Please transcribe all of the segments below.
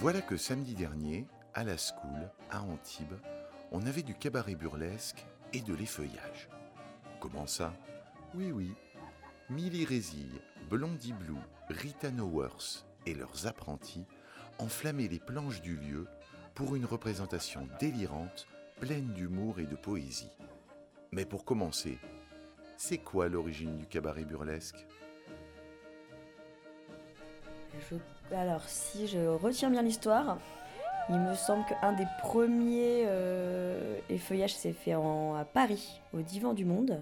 Voilà que samedi dernier, à la school, à Antibes, on avait du cabaret burlesque et de l'effeuillage. Comment ça? Oui, oui. Milly Résille, Blondie Blue, Rita Nowers et leurs apprentis enflammaient les planches du lieu pour une représentation délirante, pleine d'humour et de poésie. Mais pour commencer, c'est quoi l'origine du cabaret burlesque? Je- Alors, si je retiens bien l'histoire, il me semble qu'un des premiers euh, effeuillages s'est fait en- à Paris, au Divan du Monde.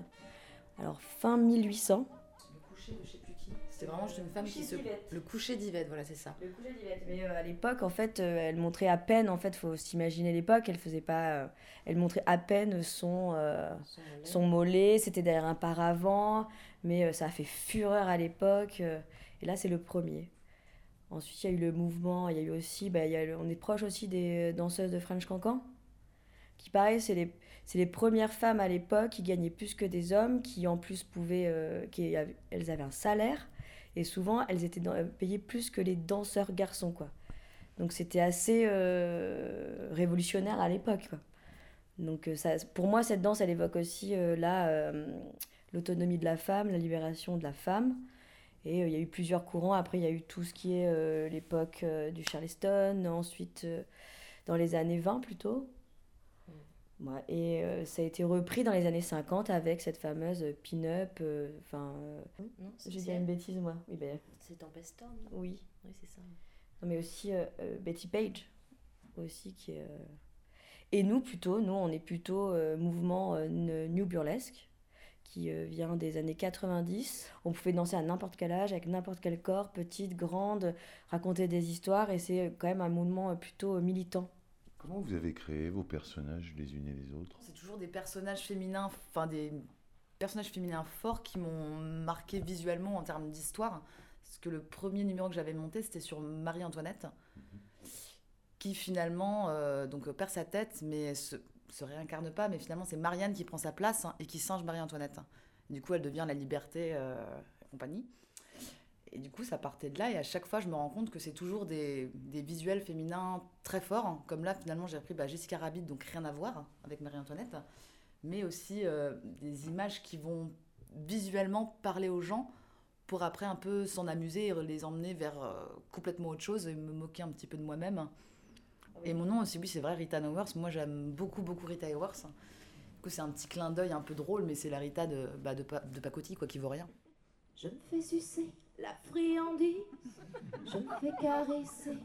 Alors, fin 1800. Le coucher de je sais plus qui. C'était vraiment juste une femme qui se. d'Yvette. Le coucher d'Yvette, voilà, c'est ça. Le coucher d'Yvette. Mais euh, à l'époque, en fait, euh, elle montrait à peine, en fait, faut s'imaginer l'époque, elle faisait pas. euh, elle montrait à peine son. euh, son mollet, c'était derrière un paravent, mais euh, ça a fait fureur à l'époque. euh, et là, c'est le premier. Ensuite, il y a eu le mouvement, il y a eu aussi, bah, y a on est proche aussi des danseuses de French Cancan, qui pareil, c'est les, c'est les premières femmes à l'époque qui gagnaient plus que des hommes, qui en plus pouvaient, euh, qui elles avaient un salaire, et souvent elles étaient payées plus que les danseurs garçons, quoi. Donc c'était assez euh, révolutionnaire à l'époque, quoi. Donc euh, ça, pour moi, cette danse, elle évoque aussi là, l'autonomie de la femme, la libération de la femme. Et euh, il y a eu plusieurs courants. Après, il y a eu tout ce qui est euh, l'époque euh, du Charleston, ensuite dans les années 20 plutôt. Ouais, et euh, ça a été repris dans les années 50 avec cette fameuse pin-up. Enfin, euh, Non, j'ai dit une bêtise, moi. Oui, ben, C'est Tempestorm. oui. Oui, c'est ça. Non, mais aussi Betty Page, aussi qui est. Et nous, plutôt, nous, on est plutôt mouvement New Burlesque, qui euh, vient des années 90. On pouvait danser à n'importe quel âge, avec n'importe quel corps, petite, grande, raconter des histoires, et c'est quand même un mouvement euh, plutôt euh, militant. Comment vous avez créé vos personnages les unes et les autres? C'est toujours des personnages féminins, enfin des personnages féminins forts qui m'ont marqué visuellement en termes d'histoire. Parce que le premier numéro que j'avais monté, c'était sur Marie-Antoinette, qui finalement euh, donc, perd sa tête, mais se, se réincarne pas. Mais finalement, c'est Marianne qui prend sa place hein, et qui singe Marie-Antoinette. Du coup, elle devient la liberté euh, et compagnie. Et du coup, ça partait de là. Et à chaque fois, je me rends compte que c'est toujours des, des visuels féminins très forts. hein. Comme là, finalement, j'ai appris bah, Jessica Rabbit, donc rien à voir avec Marie-Antoinette. Mais aussi euh, des images qui vont visuellement parler aux gens pour après un peu s'en amuser et les emmener vers euh, complètement autre chose et me moquer un petit peu de moi-même. Et mon nom aussi, oui, c'est vrai, Rita Nowers. Moi, j'aime beaucoup, beaucoup Rita Hayworth. Du coup, c'est un petit clin d'œil un peu drôle, mais c'est la Rita de, bah, de, Pa- de Pacotille, quoi, qui vaut rien. Je me fais sucer la friandise, je me fais caresser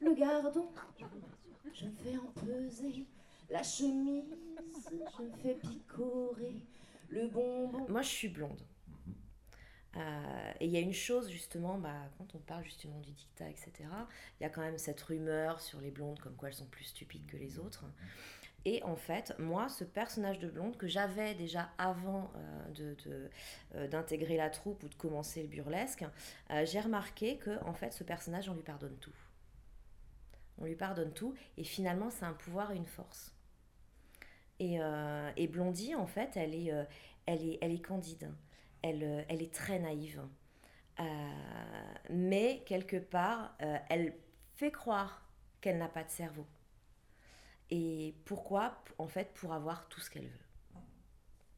le gardon, je me fais empeser la chemise, je me fais picorer le bonbon. Moi, je suis blonde. Euh, et il y a une chose, justement, bah, quand on parle justement du dictat, etc., il y a quand même cette rumeur sur les blondes, comme quoi elles sont plus stupides que les autres. Et en fait, moi, ce personnage de blonde que j'avais déjà avant euh, de- de, euh, d'intégrer la troupe ou de commencer le burlesque, j'ai remarqué que en fait, ce personnage, on lui pardonne tout. On lui pardonne tout, et finalement, c'est un pouvoir et une force. Et, et Blondie, en fait, elle est, elle est, elle est candide. Elle, euh, elle est très naïve. Euh, mais quelque part, euh, elle fait croire qu'elle n'a pas de cerveau. Et pourquoi En fait, pour avoir tout ce qu'elle veut.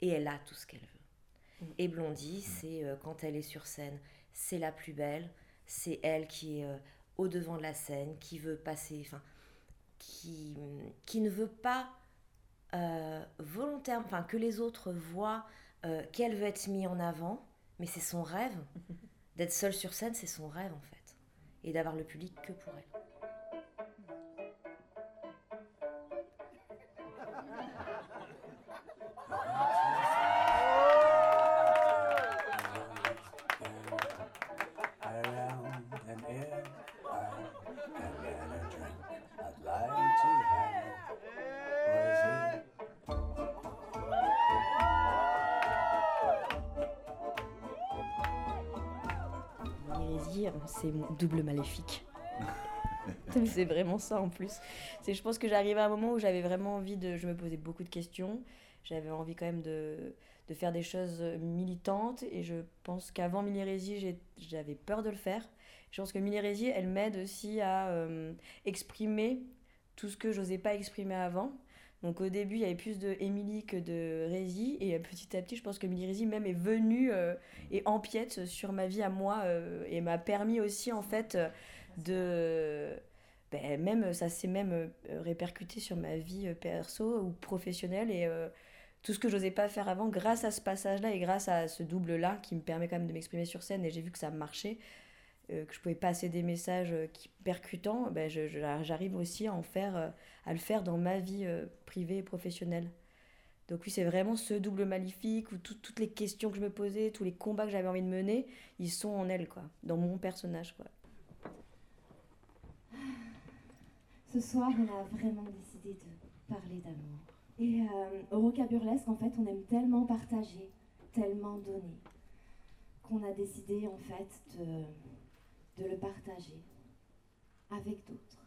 Et elle a tout ce qu'elle veut. Et Blondie, c'est euh, quand elle est sur scène, c'est la plus belle. C'est elle qui est au devant de la scène, qui veut passer, enfin, qui, qui ne veut pas euh, volontaire, enfin que les autres voient euh, qu'elle veut être mise en avant, mais c'est son rêve. D'être seule sur scène, c'est son rêve en fait. Et d'avoir le public que pour elle. C'est mon double maléfique. c'est vraiment ça en plus. C'est, je pense que j'arrivais à un moment où j'avais vraiment envie de. Je me posais beaucoup de questions. J'avais envie quand même de, de faire des choses militantes. Et je pense qu'avant Mille j'avais peur de le faire. Je pense que Rézy, elle m'aide aussi à euh, exprimer tout ce que j'osais pas exprimer avant. Donc au début, il y avait plus de Émilie que de Rézy. Et euh, petit à petit, je pense que Milly Rézy même est venue euh, et empiète sur ma vie à moi euh, et m'a permis aussi en fait de... Ben, même, ça s'est même répercuté sur ma vie perso ou professionnelle et tout ce que j'osais pas faire avant grâce à ce passage-là et grâce à ce double-là qui me permet quand même de m'exprimer sur scène et j'ai vu que ça marchait, que je pouvais passer des messages euh, qui percutants, ben j'arrive aussi à en faire, euh, à le faire dans ma vie euh, privée et professionnelle. Donc oui, c'est vraiment ce double maléfique où tout- toutes les questions que je me posais, tous les combats que j'avais envie de mener, ils sont en elle, quoi, dans mon personnage, quoi. Ce soir, on a vraiment décidé de parler d'amour. Et euh, au Roca Burlesque, en fait, on aime tellement partager, tellement donner, qu'on a décidé, en fait, de, de le partager avec d'autres.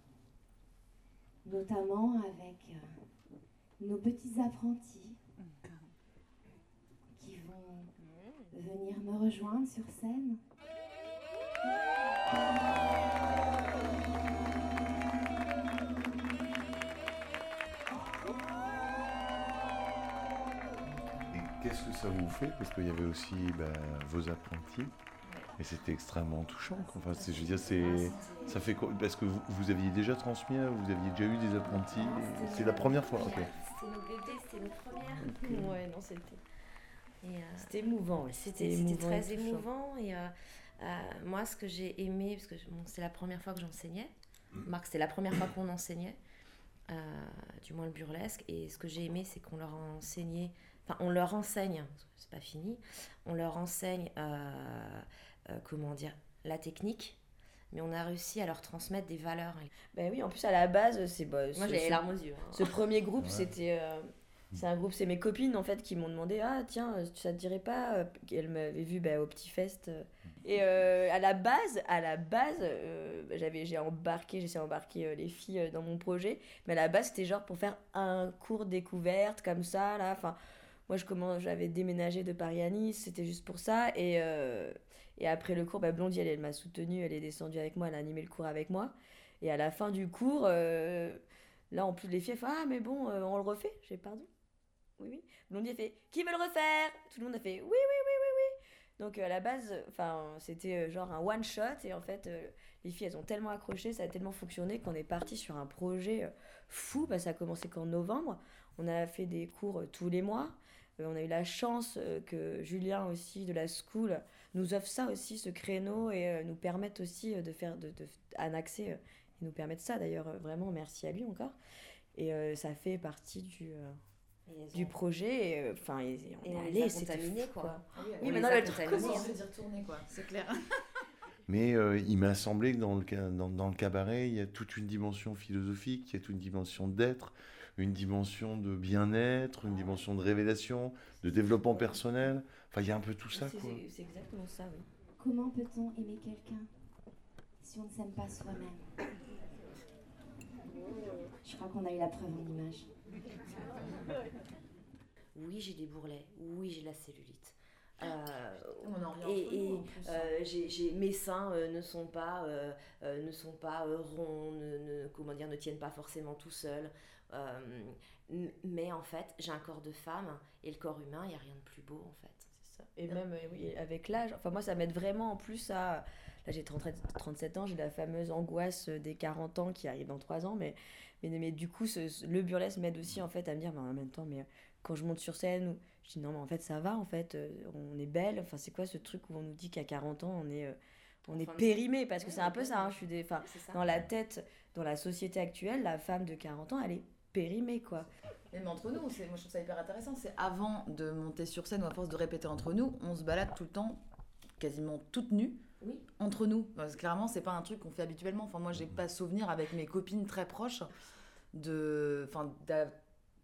Notamment avec euh, nos petits apprentis qui vont venir me rejoindre sur scène. Et qu'est-ce que ça vous fait? Parce qu'il y avait aussi bah, vos apprentis. Et c'était extrêmement touchant. Enfin, c'est- je veux dire, c'est, ça fait quoi? Parce que vous, vous aviez déjà transmis, vous aviez déjà eu des apprentis? C'est la première fois. ok. C'était nos bébés, c'était nos premières. Ouais, non, c'était... Et, euh, C'était émouvant. C'était très émouvant. Et euh, euh, moi, ce que j'ai aimé, parce que bon, c'est la première fois que j'enseignais, Marc, c'était la première fois qu'on enseignait, euh, du moins le burlesque. Et ce que j'ai aimé, c'est qu'on leur a enseigné, enfin, on leur enseigne, parce que c'est pas fini, on leur enseigne, euh, comment dire, la technique. Mais on a réussi à leur transmettre des valeurs. Ben oui, en plus, à la base, c'est... Bah, Moi, ce- j'ai les ce- larmes aux yeux. hein. Ce premier groupe, Ouais. c'était. euh, c'est un groupe, c'est mes copines en fait qui m'ont demandé Ah, tiens, ça te dirait pas euh, Elles m'avaient vu bah, au petit fest. Et euh, à la base, à la base euh, j'avais, j'ai embarqué, j'essaie d'embarquer euh, les filles euh, dans mon projet. Mais à la base, c'était genre pour faire un cours découverte comme ça. là. Enfin, moi, je commence, j'avais déménagé de Paris à Nice, c'était juste pour ça. Et, euh, et après le cours, bah, Blondie, elle, elle m'a soutenue, elle est descendue avec moi, elle a animé le cours avec moi. Et à la fin du cours, euh, là, en plus, les filles font Ah, mais bon, euh, on le refait J'ai pardon? Oui, oui. Blondie fait Qui veut le refaire? Tout le monde a fait Oui, oui, oui, oui, oui. Donc, euh, à la base, enfin, c'était genre un one-shot. Et en fait, les filles, elles ont tellement accroché, ça a tellement fonctionné qu'on est parti sur un projet fou. Bah, ça a commencé qu'en novembre. On a fait des cours tous les mois. Euh, on a eu la chance euh, que Julien aussi de la school nous offre ça aussi, ce créneau, et euh, nous permettent aussi de faire de, de, un accès. ils nous permettent ça d'ailleurs, vraiment merci à lui encore. Et euh, ça fait partie du, euh, Et du ont- projet. et, euh, Enfin, et, on Et est on allé, c'était contaminés, fou, quoi. Ah Oui, maintenant, le truc envie d'y retourner, quoi, c'est clair. Mais euh, il m'a semblé que dans le, dans le cabaret, il y a toute une dimension philosophique, il y a toute une dimension d'être, une dimension de bien-être, une dimension de révélation, de développement personnel. Enfin, il y a un peu tout ça, C'est- exactement ça, oui. Comment peut-on aimer quelqu'un si on ne s'aime pas soi-même? Je crois qu'on a eu la preuve en image. Oui, j'ai des bourrelets. Oui, j'ai la cellulite. Euh, et en plus. euh, j'ai- j'ai- mes seins euh, ne sont pas, euh, euh, ne sont pas ronds, ne, ne- comment dire, ne tiennent pas forcément tout seuls. Mais en fait, j'ai un corps de femme et le corps humain, il n'y a rien de plus beau en fait. Ça. Et même oui, avec l'âge, enfin moi ça m'aide vraiment en plus à... Là j'ai 30 37 ans, j'ai la fameuse angoisse des 40 ans qui arrive dans 3 ans, mais, mais, mais du coup ce- le burlesque m'aide aussi en fait à me dire, mais en même temps, mais euh, quand je monte sur scène, ou- je dis non mais en fait ça va, en fait euh, on est belle, enfin c'est quoi ce truc où on nous dit qu'à 40 ans on est, euh, on est périmé, parce que c'est un peu ça, hein, je suis des... enfin, dans la tête, dans la société actuelle, la femme de 40 ans, elle est périmée quoi. Même entre nous, c'est- moi je trouve ça hyper intéressant. C'est avant de monter sur scène ou à force de répéter entre nous, on se balade tout le temps, quasiment toute nue, Oui. entre nous. Parce que clairement, c'est pas un truc qu'on fait habituellement. Enfin, moi, j'ai pas souvenir avec mes copines très proches de, enfin,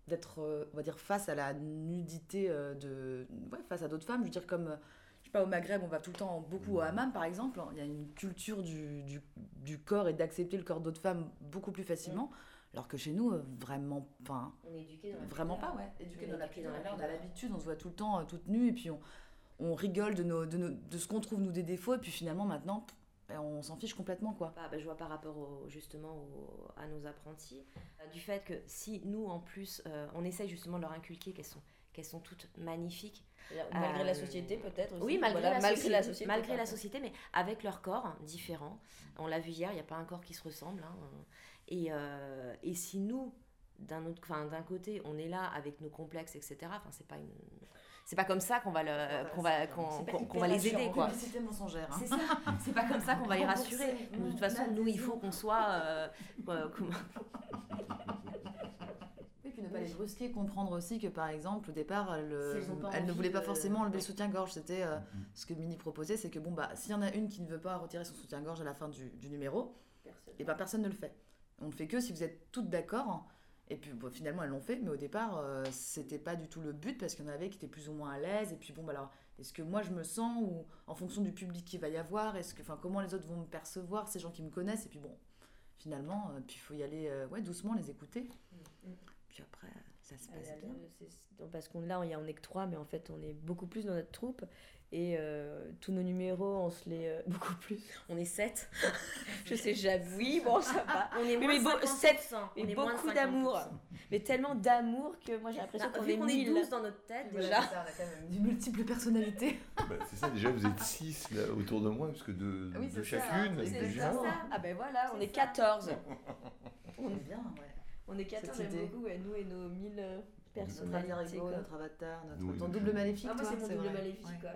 d'être, euh, on va dire, face à la nudité euh, de, ouais, face à d'autres femmes. Je veux dire comme, je sais pas, au Maghreb, on va tout le temps beaucoup au hammam, par exemple. Il y a une culture du, du, du corps et d'accepter le corps d'autres femmes beaucoup plus facilement. Alors que chez nous, euh, vraiment, enfin, éduqués Vraiment pas, ouais. Éduqué On est dans la dans la on a l'habitude, on se voit tout le temps euh, toute nue et puis on, on rigole de, nos, de, nos- de ce qu'on trouve nous des défauts et puis finalement maintenant, et on s'en fiche complètement, quoi. Bah, bah, je vois par rapport au- justement au- à nos apprentis, euh, du fait que si nous en plus euh, on essaye justement de leur inculquer qu'elles sont, qu'elles sont toutes magnifiques, Malgré la société, peut-être aussi. Oui, malgré, Voilà, la, malgré société, la société. malgré la société, mais avec leur corps différent. On l'a vu hier, il n'y a pas un corps qui se ressemble. hein. Et, euh, et si nous, d'un autre, enfin, d'un côté, on est là avec nos complexes, etc. Enfin, c'est pas une, c'est pas comme ça qu'on va le, qu'on va, qu'on, pas qu'on- va les aider, quoi. Publicité mensongère. hein. C'est ça. C'est pas comme ça qu'on va les rassurer. De mon toute façon, nous, il faut qu'on soit. euh, euh, comment- Et puis ne pas les brusquer, comprendre aussi que par exemple au départ elle, ne voulait pas de- forcément enlever le soutien-gorge. C'était euh, ce que Mini proposait, c'est que bon bah s'il y en a une qui ne veut pas retirer son soutien-gorge à la fin du, du numéro, et ben personne ne le fait. On ne fait que si vous êtes toutes d'accord. Et puis finalement elles l'ont fait, mais au départ euh, c'était pas du tout le but parce qu'il y en avait qui étaient plus ou moins à l'aise. Et puis bon bah alors est-ce que moi je me sens ou en fonction du public qu'il va y avoir, est-ce que comment les autres vont me percevoir, ces gens qui me connaissent? Et puis bon finalement euh, puis il faut y aller euh, ouais doucement les écouter. Puis après bien. non, Parce qu'on là, on y a- on est que trois, mais en fait, on est beaucoup plus dans notre troupe. Et euh, tous nos numéros, on se les. euh, beaucoup plus. On est 7. Je sais. Oui, bon, ça va. On est Mais moins 50%. sept- On mais est beaucoup d'amour. 50%. Mais tellement d'amour que moi, j'ai l'impression Bah, qu'on est qu'on est 1000. 12 dans notre tête, déjà. c'est ça, on a quand même des multiples personnalités. Bah, c'est ça, déjà vous êtes 6 là, autour de moi, parce que de, Oui, de c'est ça, chacune, c'est des ça. Ah ben voilà, on est ça. 14. On est bien, ouais. On est 14, Cette j'aime idée. beaucoup, ouais, nous et nos 1000 euh, Notre personnalités. ego, quoi. notre avatar, notre Nous, ton double maléfique. Ah, moi, c'est mon double vrai. maléfique, Ouais. quoi.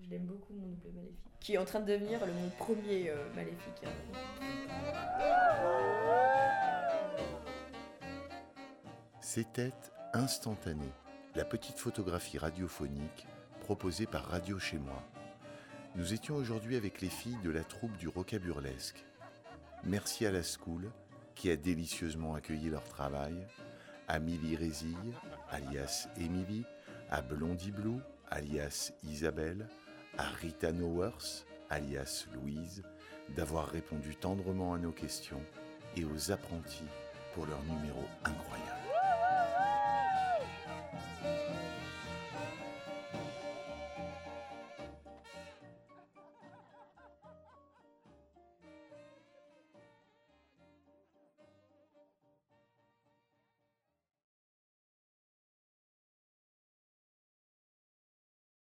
Je l'aime beaucoup, mon double maléfique. Qui est en train de devenir le, mon premier euh, maléfique. hein. C'était Instantané, la petite photographie radiophonique proposée par Radio Chez Moi. Nous étions aujourd'hui avec les filles de la troupe du Roca Burlesque. Merci à la School qui a délicieusement accueilli leur travail, à Milly Rézille, alias Emily, à Blondie Blue, alias Isabelle, à Rita Nowers, alias Louise, d'avoir répondu tendrement à nos questions et aux apprentis pour leur numéro incroyable.